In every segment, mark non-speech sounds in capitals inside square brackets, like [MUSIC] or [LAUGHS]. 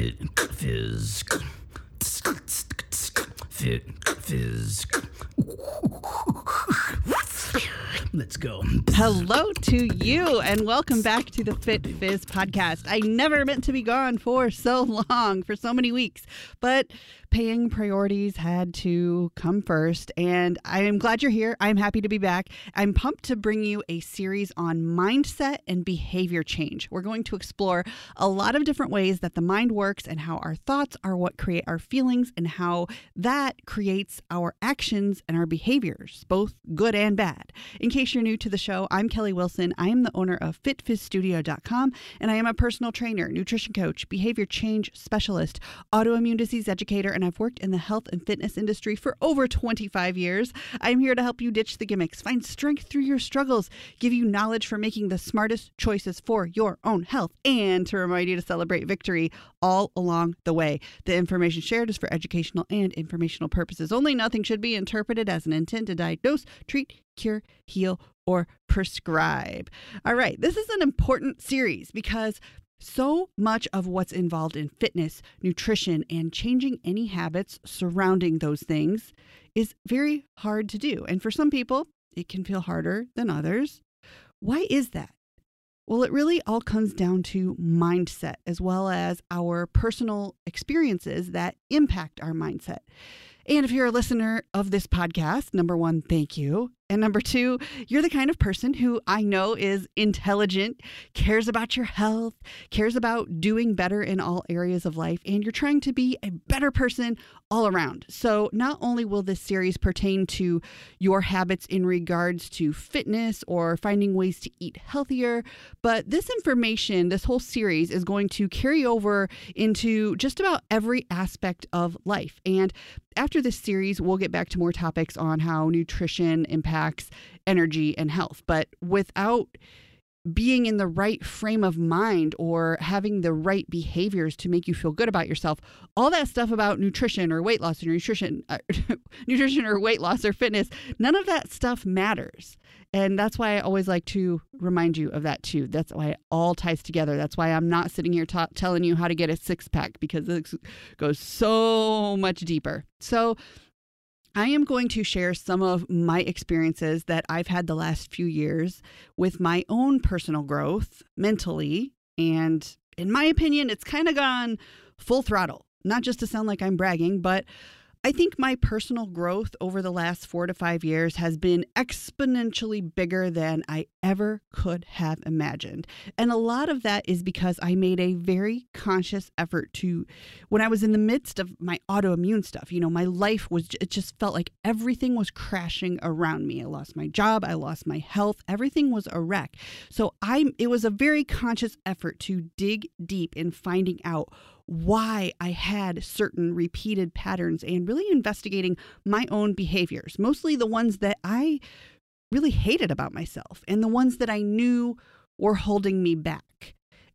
Fit Fizz. Fit Fizz. Let's go. Hello to you, and welcome back to the Fit Fizz podcast. I never meant to be gone for so long, for so many weeks, but paying priorities had to come first. And I am glad you're here. I'm happy to be back. I'm pumped to bring you a series on mindset and behavior change. We're going to explore a lot of different ways that the mind works and how our thoughts are what create our feelings and how that creates our actions and our behaviors, both good and bad. In case you're new to the show, I'm Kelly Wilson. I am the owner of FitFizzStudio.com and I am a personal trainer, nutrition coach, behavior change specialist, autoimmune disease educator, and I've worked in the health and fitness industry for over 25 years. I'm here to help you ditch the gimmicks, find strength through your struggles, give you knowledge for making the smartest choices for your own health, and to remind you to celebrate victory all along the way. The information shared is for educational and informational purposes only. Nothing should be interpreted as an intent to diagnose, treat, cure, heal, or prescribe. All right, this is an important series because so much of what's involved in fitness, nutrition, and changing any habits surrounding those things is very hard to do. And for some people, it can feel harder than others. Why is that? Well, it really all comes down to mindset as well as our personal experiences that impact our mindset. And if you're a listener of this podcast, number one, thank you. And number two, you're the kind of person who I know is intelligent, cares about your health, cares about doing better in all areas of life, and you're trying to be a better person all around. So, not only will this series pertain to your habits in regards to fitness or finding ways to eat healthier, but this information, this whole series, is going to carry over into just about every aspect of life. And after this series, we'll get back to more topics on how nutrition impacts energy and health. But without being in the right frame of mind or having the right behaviors to make you feel good about yourself. All that stuff about nutrition or weight loss or nutrition uh, [LAUGHS] nutrition or weight loss or fitness none of that stuff matters. And that's why i always like to remind you of that too. That's why it all ties together. That's why i'm not sitting here ta- telling you how to get a six pack because it goes so much deeper. So I am going to share some of my experiences that I've had the last few years with my own personal growth mentally. And in my opinion, it's kind of gone full throttle. Not just to sound like I'm bragging, but I think my personal growth over the last four to five years has been exponentially bigger than I ever could have imagined. And a lot of that is because I made a very conscious effort to, when I was in the midst of my autoimmune stuff, you know, my life was, it just felt like everything was crashing around me. I lost my job, I lost my health, everything was a wreck. So I, it was a very conscious effort to dig deep in finding out why I had certain repeated patterns and really investigating my own behaviors, mostly the ones that I really hated about myself and the ones that I knew were holding me back.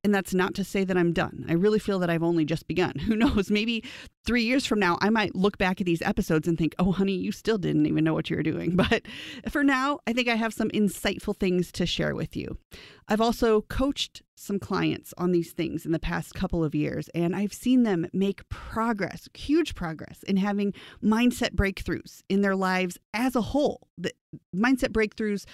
And that's not to say that I'm done. I really feel that I've only just begun. [LAUGHS] Who knows? Maybe three years from now, I might look back at these episodes and think, oh, honey, you still didn't even know what you were doing. [LAUGHS] But for now, I think I have some insightful things to share with you. I've also coached some clients on these things in the past couple of years, and I've seen them make progress, huge progress, in having mindset breakthroughs in their lives as a whole. The mindset breakthroughs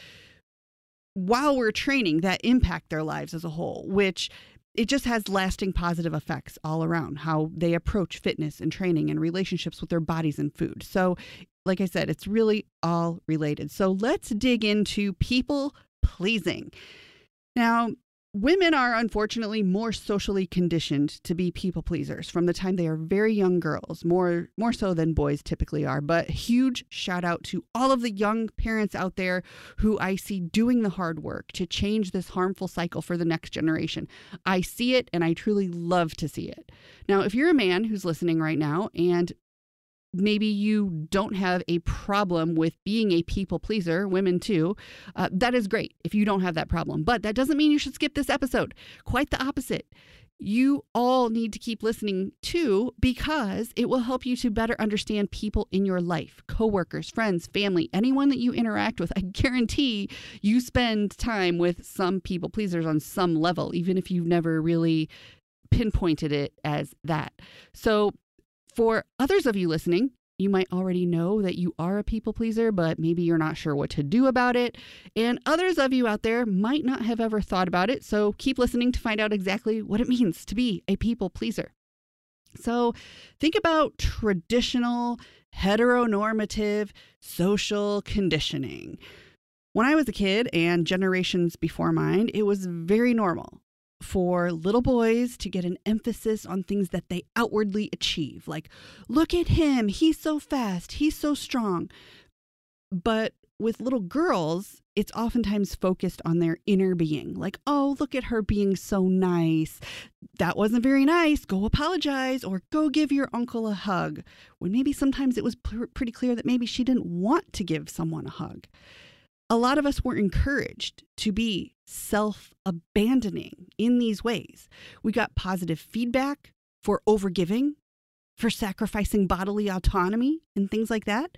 while we're training that impact their lives as a whole, which it just has lasting positive effects all around how they approach fitness and training and relationships with their bodies and food. So, like I said, it's really all related. So, let's dig into people pleasing. Now, Women are unfortunately more socially conditioned to be people pleasers from the time they are very young girls, more more so than boys typically are. But huge shout out to all of the young parents out there who I see doing the hard work to change this harmful cycle for the next generation. I see it and I truly love to see it. Now, if you're a man who's listening right now and maybe you don't have a problem with being a people pleaser, women too, uh, that is great if you don't have that problem. But that doesn't mean you should skip this episode. Quite the opposite. You all need to keep listening too because it will help you to better understand people in your life coworkers, friends, family, anyone that you interact with. [LAUGHS] I guarantee you spend time with some people pleasers on some level, even if you've never really pinpointed it as that. So, for others of you listening, you might already know that you are a people pleaser, but maybe you're not sure what to do about it. And others of you out there might not have ever thought about it. So keep listening to find out exactly what it means to be a people pleaser. So think about traditional heteronormative social conditioning. When I was a kid and generations before mine, it was very normal for little boys to get an emphasis on things that they outwardly achieve. Like, look at him, he's so fast, he's so strong. But with little girls, it's oftentimes focused on their inner being. Like, oh, look at her being so nice. That wasn't very nice. Go apologize or go give your uncle a hug. When maybe sometimes it was pr- pretty clear that maybe she didn't want to give someone a hug a lot of us were encouraged to be self abandoning in these ways. We got positive feedback for overgiving, for sacrificing bodily autonomy, and things like that.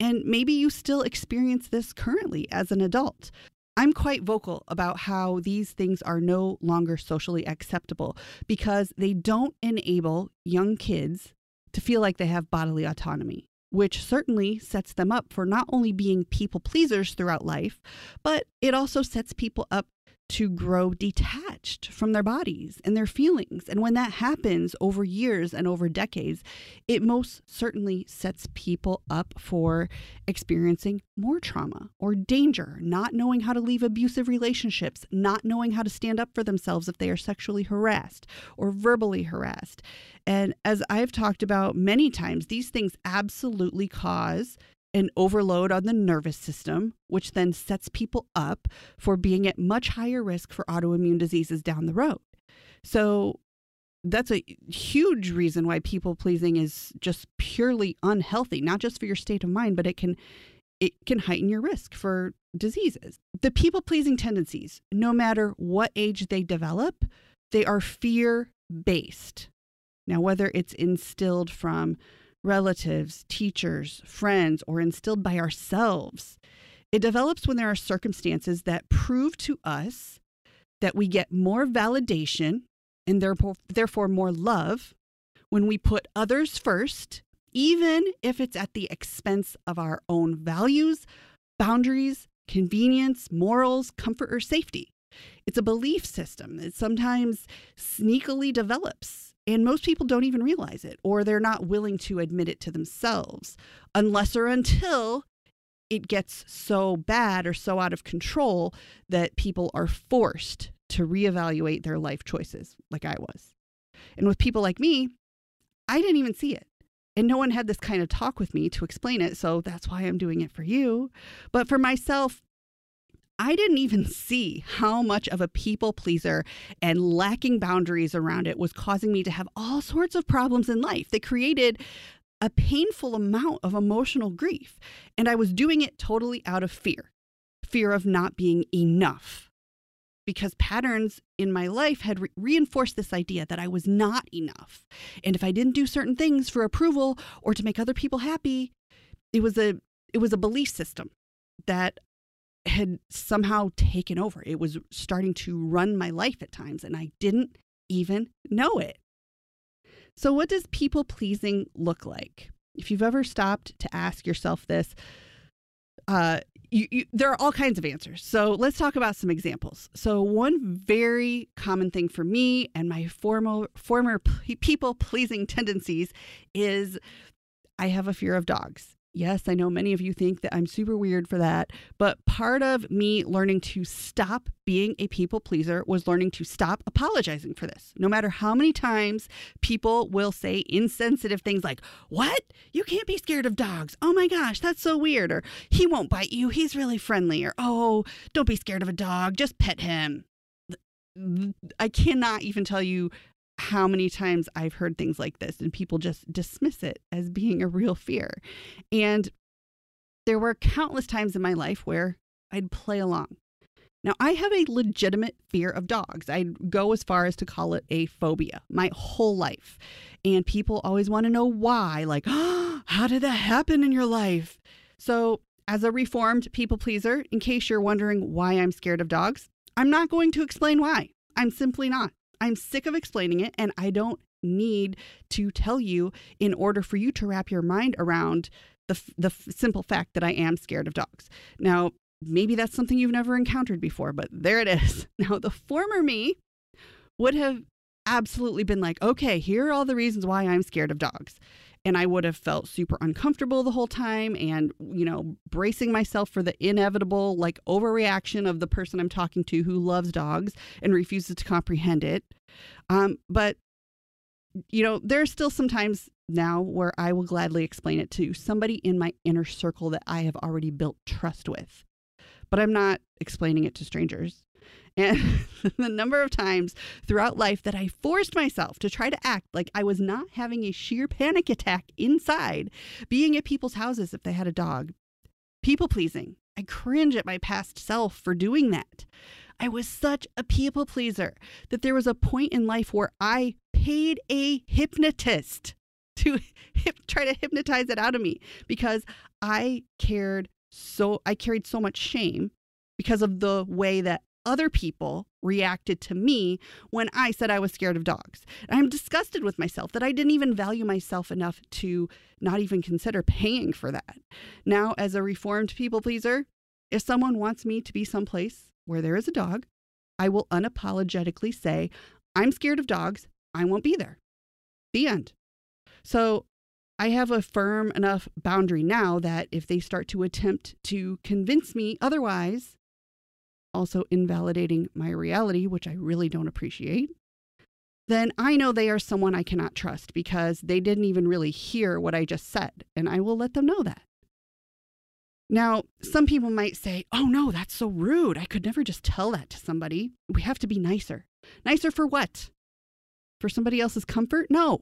And maybe you still experience this currently as an adult. I'm quite vocal about how these things are no longer socially acceptable because they don't enable young kids to feel like they have bodily autonomy which certainly sets them up for not only being people pleasers throughout life, but it also sets people up to grow detached from their bodies and their feelings. And when that happens over years and over decades, it most certainly sets people up for experiencing more trauma or danger, not knowing how to leave abusive relationships, not knowing how to stand up for themselves if they are sexually harassed or verbally harassed. And as I've talked about many times, these things absolutely cause an overload on the nervous system, which then sets people up for being at much higher risk for autoimmune diseases down the road. So that's a huge reason why people pleasing is just purely unhealthy, not just for your state of mind, but it can it can heighten your risk for diseases. The people pleasing tendencies, no matter what age they develop, they are fear based. Now, whether it's instilled from relatives, teachers, friends, or instilled by ourselves. It develops when there are circumstances that prove to us that we get more validation and therefore, therefore more love when we put others first, even if it's at the expense of our own values, boundaries, convenience, morals, comfort, or safety. It's a belief system that sometimes sneakily develops and most people don't even realize it, or they're not willing to admit it to themselves unless or until it gets so bad or so out of control that people are forced to reevaluate their life choices, like I was. And with people like me, I didn't even see it. And no one had this kind of talk with me to explain it. So that's why I'm doing it for you. But for myself, I didn't even see how much of a people pleaser and lacking boundaries around it was causing me to have all sorts of problems in life that created a painful amount of emotional grief. And I was doing it totally out of fear fear of not being enough. Because patterns in my life had re- reinforced this idea that I was not enough. And if I didn't do certain things for approval or to make other people happy, it was a it was a belief system that had somehow taken over. It was starting to run my life at times, and I didn't even know it. So, what does people pleasing look like? If you've ever stopped to ask yourself this, uh, you, you, there are all kinds of answers. So let's talk about some examples. So one very common thing for me and my former former people pleasing tendencies is I have a fear of dogs. Yes, I know many of you think that I'm super weird for that, but part of me learning to stop being a people pleaser was learning to stop apologizing for this. No matter how many times people will say insensitive things like, What? You can't be scared of dogs. Oh my gosh, that's so weird. Or he won't bite you. He's really friendly. Or, Oh, don't be scared of a dog. Just pet him. I cannot even tell you how many times I've heard things like this and people just dismiss it as being a real fear. And there were countless times in my life where I'd play along. Now, I have a legitimate fear of dogs. I'd go as far as to call it a phobia my whole life. And people always want to know why. Like, oh, [GASPS] how did that happen in your life? So, as a reformed people pleaser, in case you're wondering why I'm scared of dogs, I'm not going to explain why. I'm simply not. I'm sick of explaining it, and I don't need to tell you in order for you to wrap your mind around the, the simple fact that I am scared of dogs. Now, maybe that's something you've never encountered before, but there it is. [LAUGHS] Now, the former me would have absolutely been like, okay, here are all the reasons why I'm scared of dogs. And I would have felt super uncomfortable the whole time and, you know, bracing myself for the inevitable, like, overreaction of the person I'm talking to who loves dogs and refuses to comprehend it. Um, but, you know, there's still sometimes now where I will gladly explain it to somebody in my inner circle that I have already built trust with. But I'm not explaining it to strangers. And [LAUGHS] the number of times throughout life that I forced myself to try to act like I was not having a sheer panic attack inside, being at people's houses if they had a dog, people pleasing. I cringe at my past self for doing that. I was such a people pleaser that there was a point in life where I paid a hypnotist to [LAUGHS] hip, try to hypnotize it out of me because I cared so I carried so much shame because of the way that other people reacted to me when I said I was scared of dogs. I'm disgusted with myself that I didn't even value myself enough to not even consider paying for that. Now, as a reformed people pleaser, if someone wants me to be someplace where there is a dog, I will unapologetically say, I'm scared of dogs. I won't be there. The end. So I have a firm enough boundary now that if they start to attempt to convince me otherwise, also invalidating my reality, which I really don't appreciate, then I know they are someone I cannot trust because they didn't even really hear what I just said, and I will let them know that. Now, some people might say, oh no, that's so rude. I could never just tell that to somebody. We have to be nicer. Nicer for what? For somebody else's comfort? No.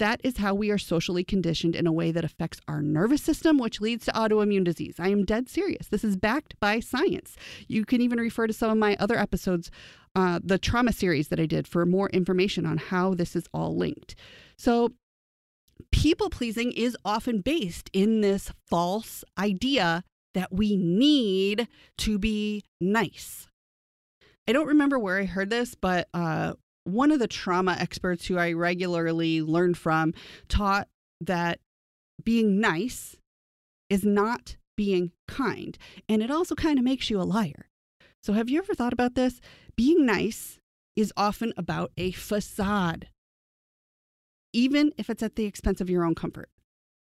That is how we are socially conditioned in a way that affects our nervous system, which leads to autoimmune disease. I am dead serious. This is backed by science. You can even refer to some of my other episodes, uh, the trauma series that I did, for more information on how this is all linked. So, people pleasing is often based in this false idea that we need to be nice. I don't remember where I heard this, but uh, one of the trauma experts who I regularly learn from taught that being nice is not being kind. And it also kind of makes you a liar. So, have you ever thought about this? Being nice is often about a facade, even if it's at the expense of your own comfort.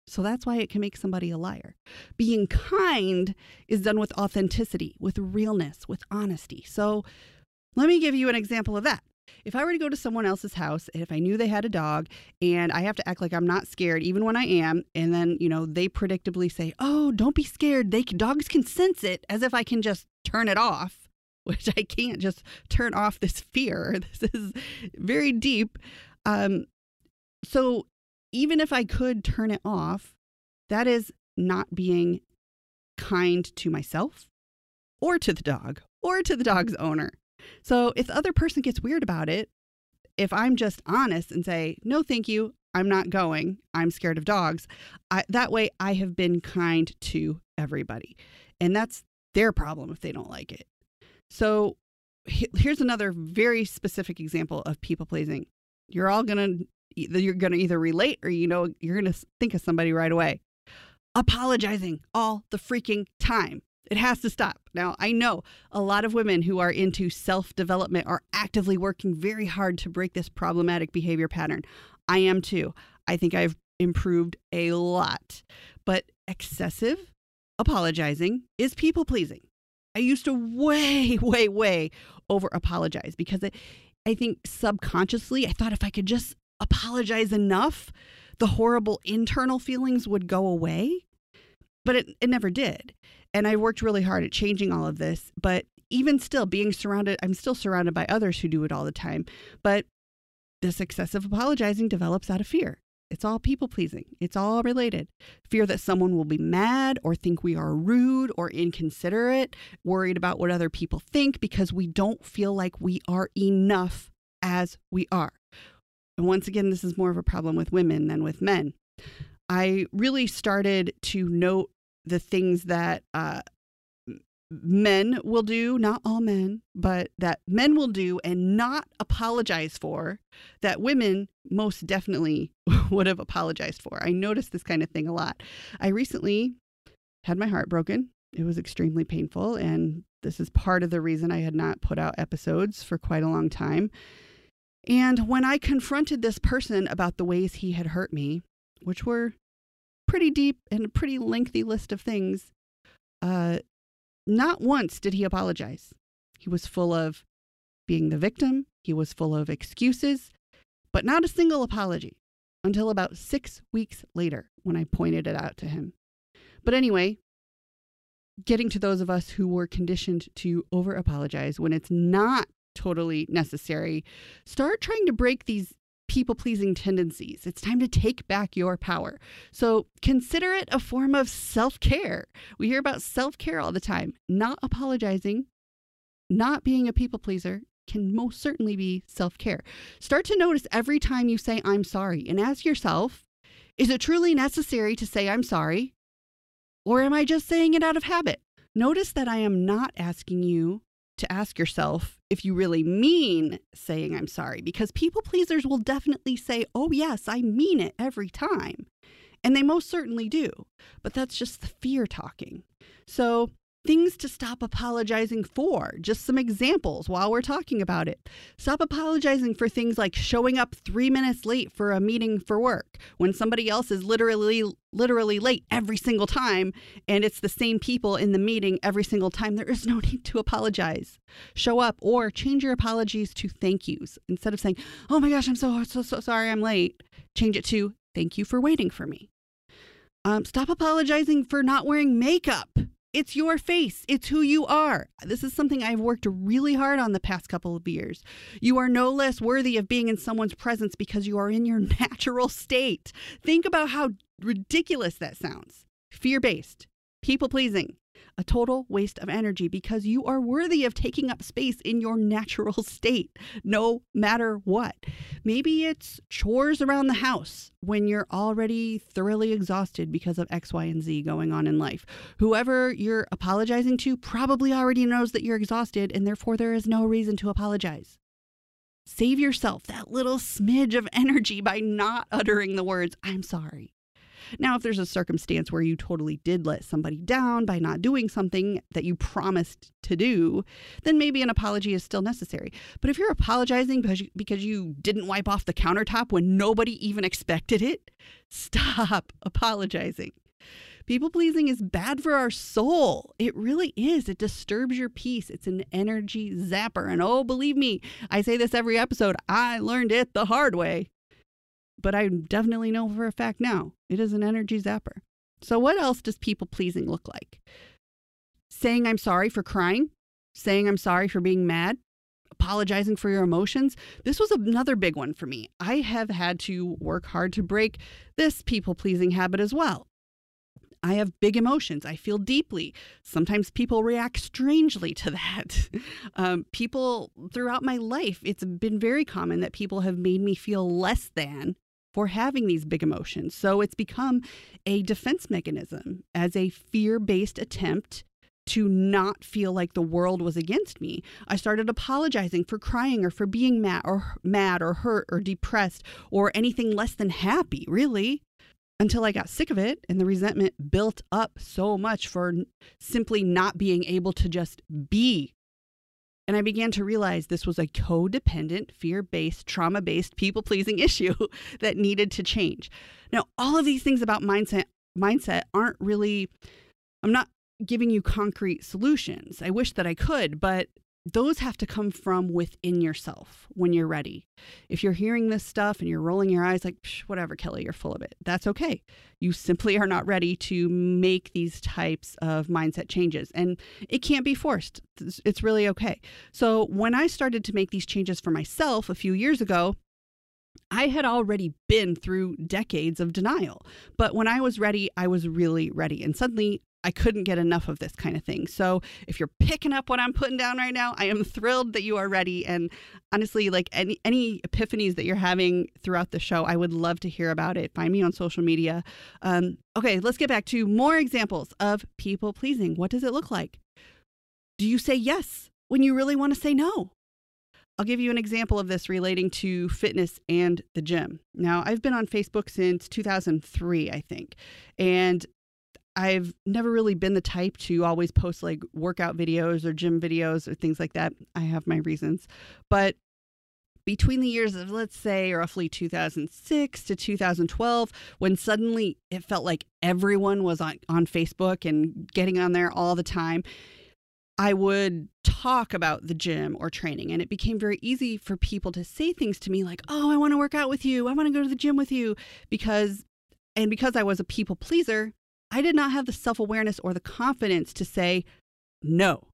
So that's why it can make somebody a liar. Being kind is done with authenticity, with realness, with honesty. So let me give you an example of that. If I were to go to someone else's house, and if I knew they had a dog, and I have to act like I'm not scared, even when I am, and then you know they predictably say, "Oh, don't be scared. They dogs can sense it," as if I can just turn it off, [LAUGHS] which I can't just turn off this fear. [LAUGHS] This is very deep. Um, so even if I could turn it off, that is not being kind to myself, or to the dog, or to the dog's owner. So if the other person gets weird about it, if I'm just honest and say, no, thank you, I'm not going, I'm scared of dogs, I, that way I have been kind to everybody. And that's their problem if they don't like it. So here's another very specific example of people pleasing. You're all going to you're going to either relate or you know you're going to think of somebody right away. Apologizing all the freaking time. It has to stop. Now, I know a lot of women who are into self development are actively working very hard to break this problematic behavior pattern. I am too. I think I've improved a lot. But excessive apologizing is people pleasing. I used to way, [LAUGHS] way, way over apologize because it, I think subconsciously I thought if I could just apologize enough, the horrible internal feelings would go away. But it, it never did. And I worked really hard at changing all of this. But even still, being surrounded, I'm still surrounded by others who do it all the time. But this excessive apologizing develops out of fear. It's all people pleasing. It's all related. Fear that someone will be mad or think we are rude or inconsiderate, worried about what other people think because we don't feel like we are enough as we are. And once again, this is more of a problem with women than with men. I really started to note the things that uh, men will do, not all men, but that men will do and not apologize for, that women most definitely [LAUGHS] would have apologized for. I noticed this kind of thing a lot. I recently had my heart broken. It was extremely painful. And this is part of the reason I had not put out episodes for quite a long time. And when I confronted this person about the ways he had hurt me, which were pretty deep and a pretty lengthy list of things, uh, not once did he apologize. He was full of being the victim, he was full of excuses, but not a single apology until about six weeks later when I pointed it out to him. But anyway, getting to those of us who were conditioned to over apologize when it's not totally necessary, start trying to break these people pleasing tendencies. It's time to take back your power. So consider it a form of self care. We hear about self care all the time. Not apologizing, not being a people pleaser can most certainly be self care. Start to notice every time you say, I'm sorry, and ask yourself, is it truly necessary to say, I'm sorry? Or am I just saying it out of habit? Notice that I am not asking you to ask yourself if you really mean saying I'm sorry, because people pleasers will definitely say, Oh, yes, I mean it every time. And they most certainly do. But that's just the fear talking. So things to stop apologizing for. Just some examples while we're talking about it. Stop apologizing for things like showing up 3 minutes late for a meeting for work when somebody else is literally literally late every single time and it's the same people in the meeting every single time. There is no [LAUGHS] need to apologize. Show up or change your apologies to thank yous. Instead of saying, "Oh my gosh, I'm so so so sorry I'm late." Change it to, "Thank you for waiting for me." Um, stop apologizing for not wearing makeup. It's your face. It's who you are. This is something I've worked really hard on the past couple of years. You are no less worthy of being in someone's presence because you are in your [LAUGHS] natural state. Think about how ridiculous that sounds. Fear based, people pleasing, a total waste of energy because you are worthy of taking up space in your natural [LAUGHS] state, no matter what. Maybe it's chores around the house when you're already thoroughly exhausted because of X, Y, and Z going on in life. Whoever you're apologizing to probably already knows that you're exhausted, and therefore there is no reason to apologize. Save yourself that little smidge of [LAUGHS] energy by not uttering the words, I'm sorry. Now, if there's a circumstance where you totally did let somebody down by not doing something that you promised to do, then maybe an apology is still necessary. But if you're apologizing because you, because you didn't wipe off the countertop when nobody even expected it, stop [LAUGHS] apologizing. People pleasing is bad for our soul. It really is. It disturbs your peace. It's an energy zapper. And oh, believe me, I say this every episode. I learned it the hard way but I definitely know for a fact now it is an energy zapper. So, what else does people pleasing look like? Saying I'm sorry for crying, saying I'm sorry for being mad, apologizing for your emotions. This was another big one for me. I have had to work hard to break this people pleasing habit as well. I have big emotions. I feel deeply. Sometimes people react strangely to that. [LAUGHS] Um, people throughout my life, it's been very common that people have made me feel less than for having these big emotions. So it's become a defense mechanism as a fear based attempt to not feel like the world was against me. I started apologizing for crying or for being mad or mad or hurt or depressed or anything less than happy, really. Until I got sick of it and the resentment built up so much for simply not being able to just be and I began to realize this was a codependent, fear based, trauma based, people pleasing [LAUGHS] issue that needed to change. Now, all of these things about mindset mindset aren't really I'm not giving you concrete solutions. I wish that I could, but those have to come from within yourself when you're ready. If you're hearing this stuff and you're rolling your eyes like, whatever, Kelly, you're full of it, that's okay. You simply are not ready to make these types of mindset changes. And it can't be forced, it's really okay. So when I started to make these changes for myself a few years ago, I had already been through decades of denial. But when I was ready, I was really ready. And suddenly I couldn't get enough of this kind of thing. So if you're picking up what I'm putting down right now, I am thrilled that you are ready. And honestly, like any any epiphanies that you're having throughout the show, I would love to hear about it. Find me on social media. Um, okay, let's get back to more examples of people pleasing. What does it look like? do you say yes when you really want to say no? I'll give you an example of this relating to fitness and the gym. Now, I've been on Facebook since 2003, I think, and I've never really been the type to always post like workout videos or gym videos or things like that. I have my reasons. But between the years of, let's say, roughly 2006 to 2012, when suddenly it felt like everyone was on, on Facebook and getting on there all the time, I would talk about the gym or training, and it became very easy for people to say things to me like, Oh, I want to work out with you. I want to go to the gym with you. Because, and because I was a people pleaser, I did not have the self awareness or the confidence to say no.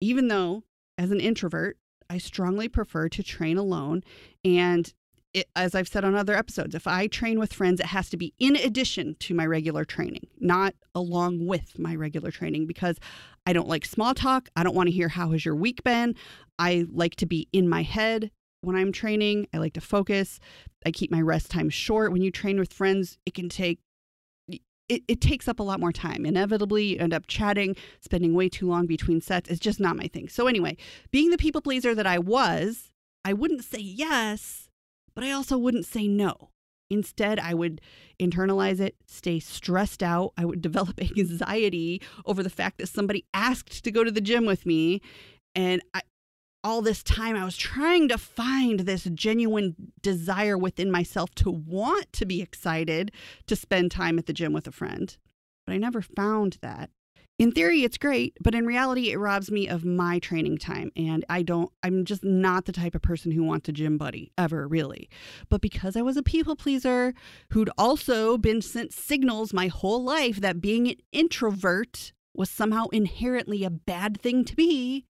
Even though, as an introvert, I strongly prefer to train alone. And it, as I've said on other episodes, if I train with friends, it has to be in addition to my regular training, not along with my regular training, because I don't like small talk. I don't want to hear how has your week been. I like to be in my head when I'm training. I like to focus. I keep my rest time short. When you train with friends, it can take it, it takes up a lot more time. Inevitably, you end up chatting, spending way too long between sets. It's just not my thing. So, anyway, being the people pleaser that I was, I wouldn't say yes, but I also wouldn't say no. Instead, I would internalize it, stay stressed out. I would [LAUGHS] develop anxiety over the fact that somebody asked to go to the gym with me. And I, all this time I was trying to find this genuine desire within myself to want to be excited to spend time at the gym with a friend. But I never found that. In theory, it's great, but in reality, it robs me of my training time. And I don't, I'm just not the type of person who wants a gym buddy ever, really. But because I was a people pleaser who'd also been sent signals my whole life that being an introvert was somehow inherently a bad thing to be,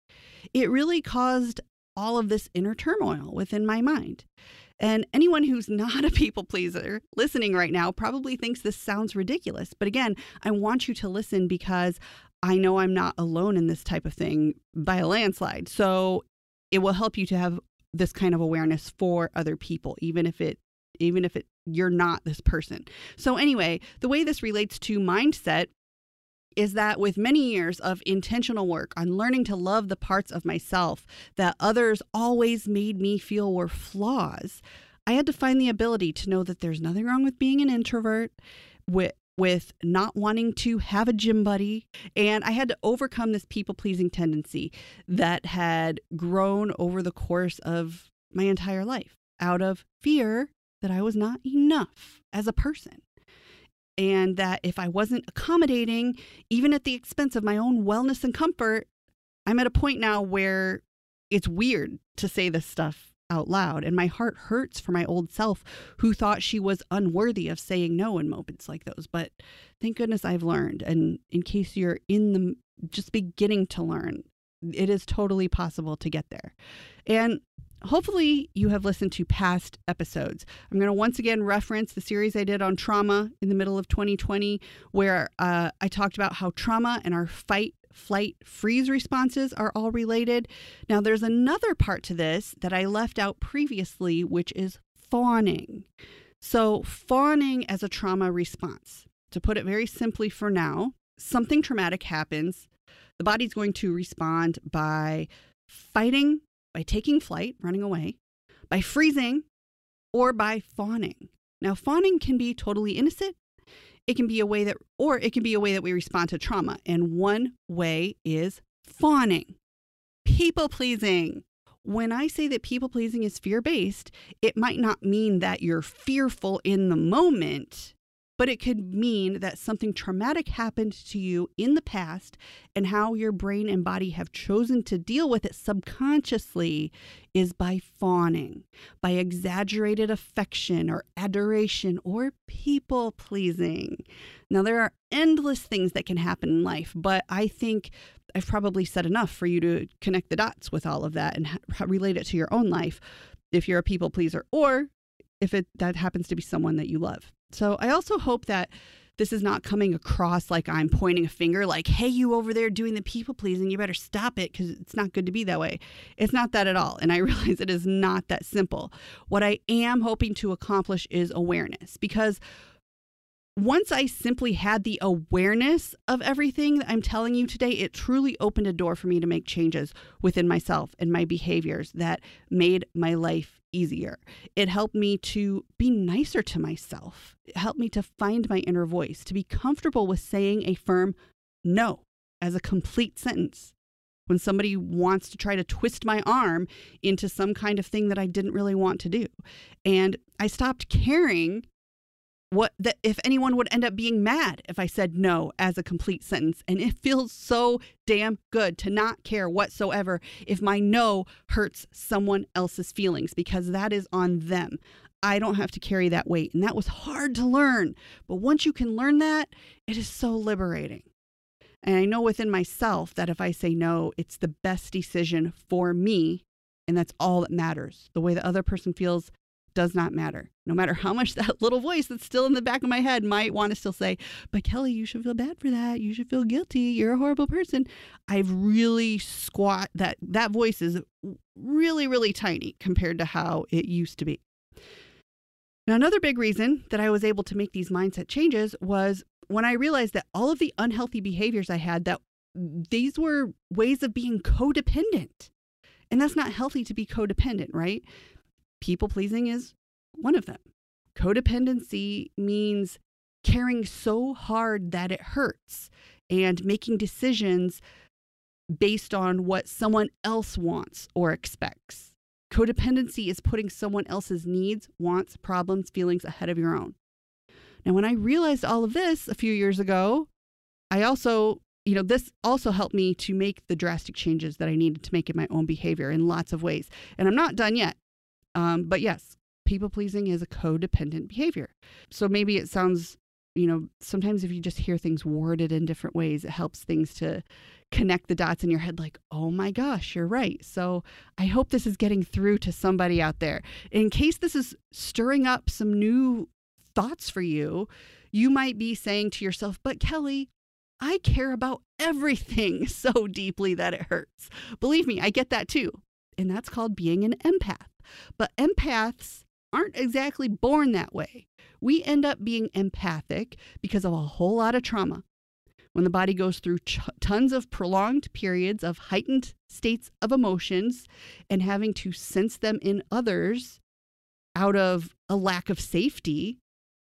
it really caused all of this inner turmoil within my mind. And anyone who's [LAUGHS] not a people pleaser listening right now probably thinks this sounds ridiculous. But again, I want you to listen because I know I'm not alone in this type of thing by a landslide. So it will help you to have this kind of awareness for other people, even if it even if it you're not this person. So anyway, the way this relates to mindset is that with many years of intentional work on learning to love the parts of myself that others always made me feel were flaws, I had to find the ability to know that there's nothing wrong with being an introvert, with with not wanting to have a gym buddy. And I had to overcome this people pleasing tendency that had grown over the course of my entire life out of fear that I was not enough as a person and that if I wasn't accommodating, even at the expense of my own wellness and comfort, I'm at a point now where it's weird to say this stuff out loud. And my heart hurts for my old self who thought she was unworthy of saying no in moments like those. But thank goodness I've learned. And in case you're in the just beginning to learn, it is totally possible to get there. And hopefully you have listened to past episodes. I'm going to once again reference the series I did on trauma in the middle of 2020, where uh, I talked about how trauma and our fight, flight, freeze responses are all related. Now, there's another part to this that I left out previously, which is fawning. So, fawning as a trauma response. To put it very simply for now, something traumatic happens. The body's going to respond by fighting by taking flight, running away, by freezing, or by fawning. Now, fawning can be totally innocent. It can be a way that, or it can be a way that we respond to trauma. And one way is fawning, people pleasing. When I say that people pleasing is fear based, it might not mean that you're fearful in the moment but it could mean that something traumatic happened to you in the past and how your brain and body have chosen to deal with it subconsciously is by fawning, by exaggerated affection or adoration or people pleasing. Now, there are endless things that can happen in life, but I think I've probably said enough for you to connect the dots with all of that and relate it to your own life if you're a people pleaser or if it that happens to be someone that you love. So I also hope that this is not coming across like I'm pointing a finger, like, hey, you over there doing the people pleasing, you better stop it because it's not good to be that way. It's not that at all. And I [LAUGHS] realize it is not that simple. What I am hoping to accomplish is awareness because once I simply had the awareness of everything that I'm telling you today, it truly opened a door for me to make changes within myself and my behaviors that made my life easier. It helped me to be nicer to myself. It helped me to find my inner voice, to be comfortable with saying a firm no as a complete sentence. When somebody wants to try to twist my arm into some kind of thing that I didn't really want to do. And I stopped caring what that if anyone would end up being mad if I said no as a complete sentence. And it feels so damn good to not care whatsoever if my no hurts someone else's feelings because that is on them. I don't have to carry that weight. And that was hard to learn. But once you can learn that, it is so liberating. And I know within myself that if I say no, it's the best decision for me. And that's all that matters. The way the other person feels does not matter. No matter how much [LAUGHS] that little voice that's still in the back of my head might want to still say, but Kelly, you should feel bad for that. You should feel guilty. You're a horrible person. I've really squat that that voice is really, really tiny compared to how it used to be. Now, another big reason that I was able to make these mindset changes was when I realized that all of the unhealthy behaviors I had that these were ways of being codependent. And that's not healthy to be codependent, right? People pleasing is one of them. Codependency means caring so hard that it hurts and making decisions based on what someone else wants or expects. Codependency is putting someone else's needs, wants, problems, feelings ahead of your own. Now, when I realized all of this a few years ago, I also, you know, this also helped me to make the drastic changes that I needed to make in my own behavior in lots of ways. And I'm not done yet. Um, but yes, people pleasing is a codependent behavior. So maybe it sounds, you know, sometimes if you just hear things worded in different ways, it helps things to connect the dots in your head like, oh my gosh, you're right. So I hope this is getting through to somebody out there. In case this is stirring up some new thoughts for you, you might be saying to yourself, but Kelly, I care about everything [LAUGHS] so deeply that it hurts. Believe me, I get that too. And that's called being an empath. But empaths aren't exactly born that way. We end up being empathic because of a whole lot of trauma. When the body goes through ch- tons of prolonged periods of heightened states of emotions and having to sense them in others out of a lack of safety,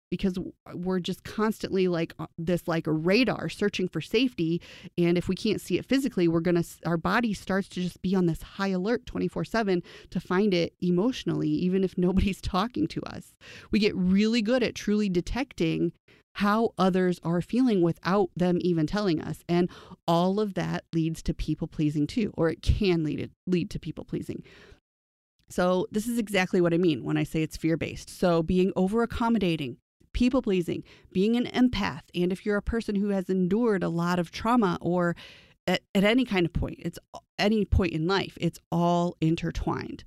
because we're just constantly like uh, this like a radar searching for safety and if we can't see it physically we're going to our body starts to just be on this high alert 24/7 to find it emotionally even if [LAUGHS] nobody's talking to us we get really good at truly detecting how others are feeling without them even telling us and all of that leads to people pleasing too or it can lead lead to people pleasing so, this is exactly what I mean when I say it's fear based. So, being over accommodating, people pleasing, being an empath, and if you're a person who has endured a lot of trauma or at, at any kind of point, it's any point in life, it's all intertwined.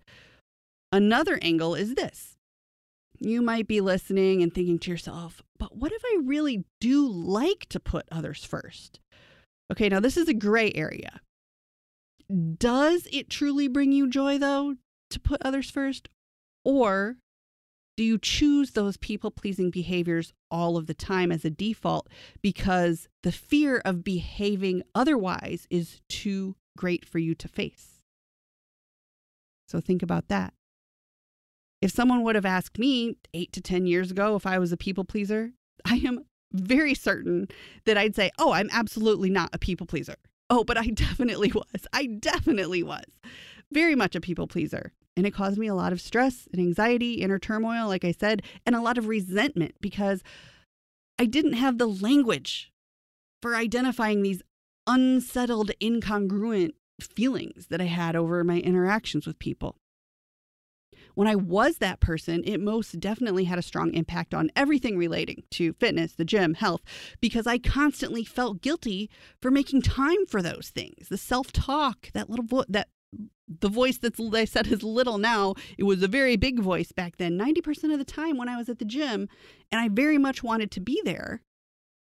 Another angle is this. You might be listening and thinking to yourself, but what if I really do like to put others first? Okay, now this is a gray area. Does it truly bring you joy, though, to put others first? Or do you choose those people pleasing behaviors all of the time as a default because the fear of behaving otherwise is too great for you to face? So think about that. If someone would have asked me eight to 10 years ago if I was a people pleaser, I am very certain that I'd say, oh, I'm absolutely not a people pleaser. Oh, but I [LAUGHS] definitely was. I definitely was. Very much a people pleaser. And it caused me a lot of stress and anxiety, inner turmoil, like I said, and a lot of resentment because I didn't have the language for identifying these unsettled, incongruent feelings that I had over my interactions with people. When I was that person, it most definitely had a strong impact on everything relating to fitness, the gym, health, because I constantly felt guilty for making time for those things. The self talk, that little vo- that the voice that's they said is little now it was a very big voice back then 90% of the time when i was at the gym and i very much wanted to be there.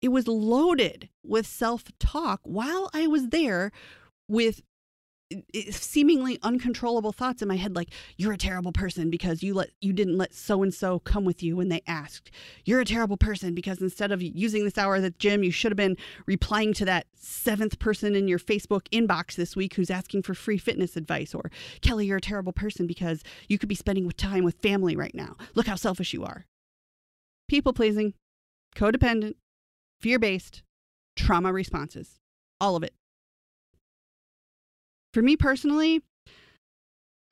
It was loaded with self-talk while i was there with seemingly uncontrollable thoughts in my head like you're a terrible person because you let you didn't let so and so come with you when they asked. You're a terrible person because instead of using this hour at the gym you should have been replying to that seventh person in your facebook inbox this week who's asking for free fitness advice. Or kelly you're a terrible person because you could be spending time with family right now. Look how selfish you are. People pleasing codependent fear-based trauma responses. All of it for me personally,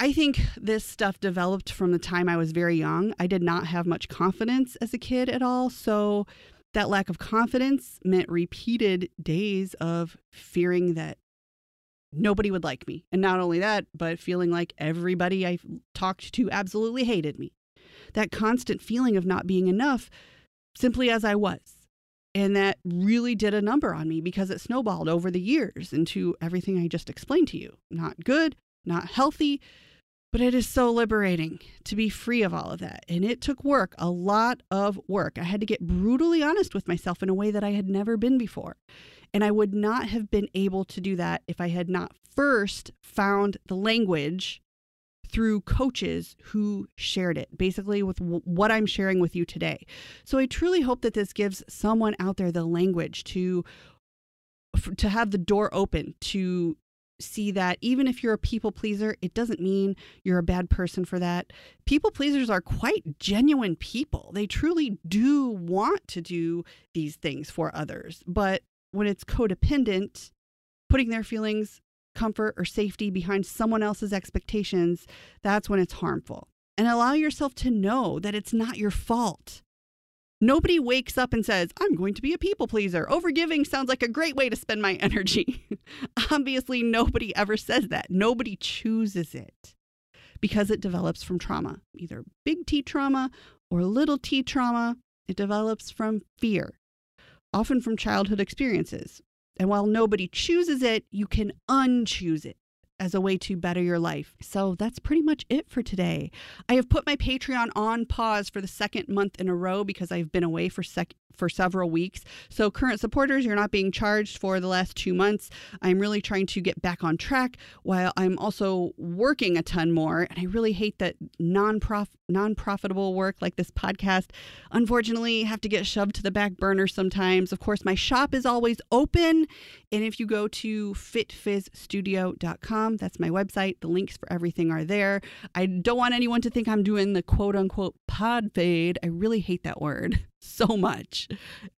I think this stuff developed from the time I was very young. I did not have much confidence as a kid at all. So that lack of confidence meant repeated days of fearing that nobody would like me. And not only that, but feeling like everybody I talked to absolutely hated me. That constant feeling of not being enough simply as I was. And that really did a number on me because it snowballed over the years into everything I just explained to you. Not good, not healthy, but it is so liberating to be free of all of that. And it took work, a lot of work. I had to get brutally honest with myself in a way that I had never been before. And I would not have been able to do that if I had not first found the language through coaches who shared it, basically with w- what I'm sharing with you today. So I truly hope that this gives someone out there the language to to have the door open to see that even if you're a people pleaser, it doesn't mean you're a bad person for that. People pleasers are quite genuine people. They truly do want to do these things for others. But when it's codependent, putting their feelings comfort or safety behind someone else's expectations, that's when it's harmful. And allow yourself to know that it's not your fault. Nobody wakes up and says, I'm going to be a people pleaser. Overgiving sounds like a great way to spend my [LAUGHS] energy. Obviously, nobody ever says that. Nobody chooses it because it develops from trauma, either big T trauma or little t trauma. It develops from fear, often from childhood experiences. And while nobody chooses it, you can unchoose it as a way to better your life. So that's pretty much it for today. I have put my Patreon on pause for the second month in a row because I've been away for sec- for several weeks. So current supporters, you're not being charged for the last 2 months. I'm really trying to get back on track while I'm also working a ton more and I really hate that non-prof non-profitable work like this podcast unfortunately have to get shoved to the back burner sometimes. Of course, my shop is always open and if you go to fitfizzstudio.com, that's my website. The links for everything are there. I don't want anyone to think I'm doing the quote unquote pod fade. I really hate that word [LAUGHS] so much.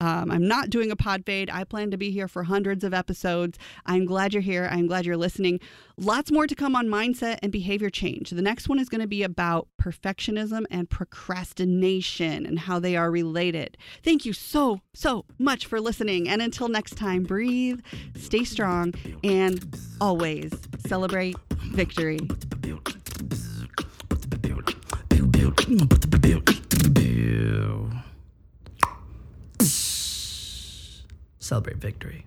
Um, I'm not doing a pod fade. I plan to be here for hundreds of episodes. I'm glad you're here. I'm glad you're listening. Lots more to come on mindset and behavior change. The next one is going to be about perfectionism and procrastination and how they are related. Thank you so, so much for listening. And until next time, breathe, stay strong, and always celebrate victory. Celebrate victory.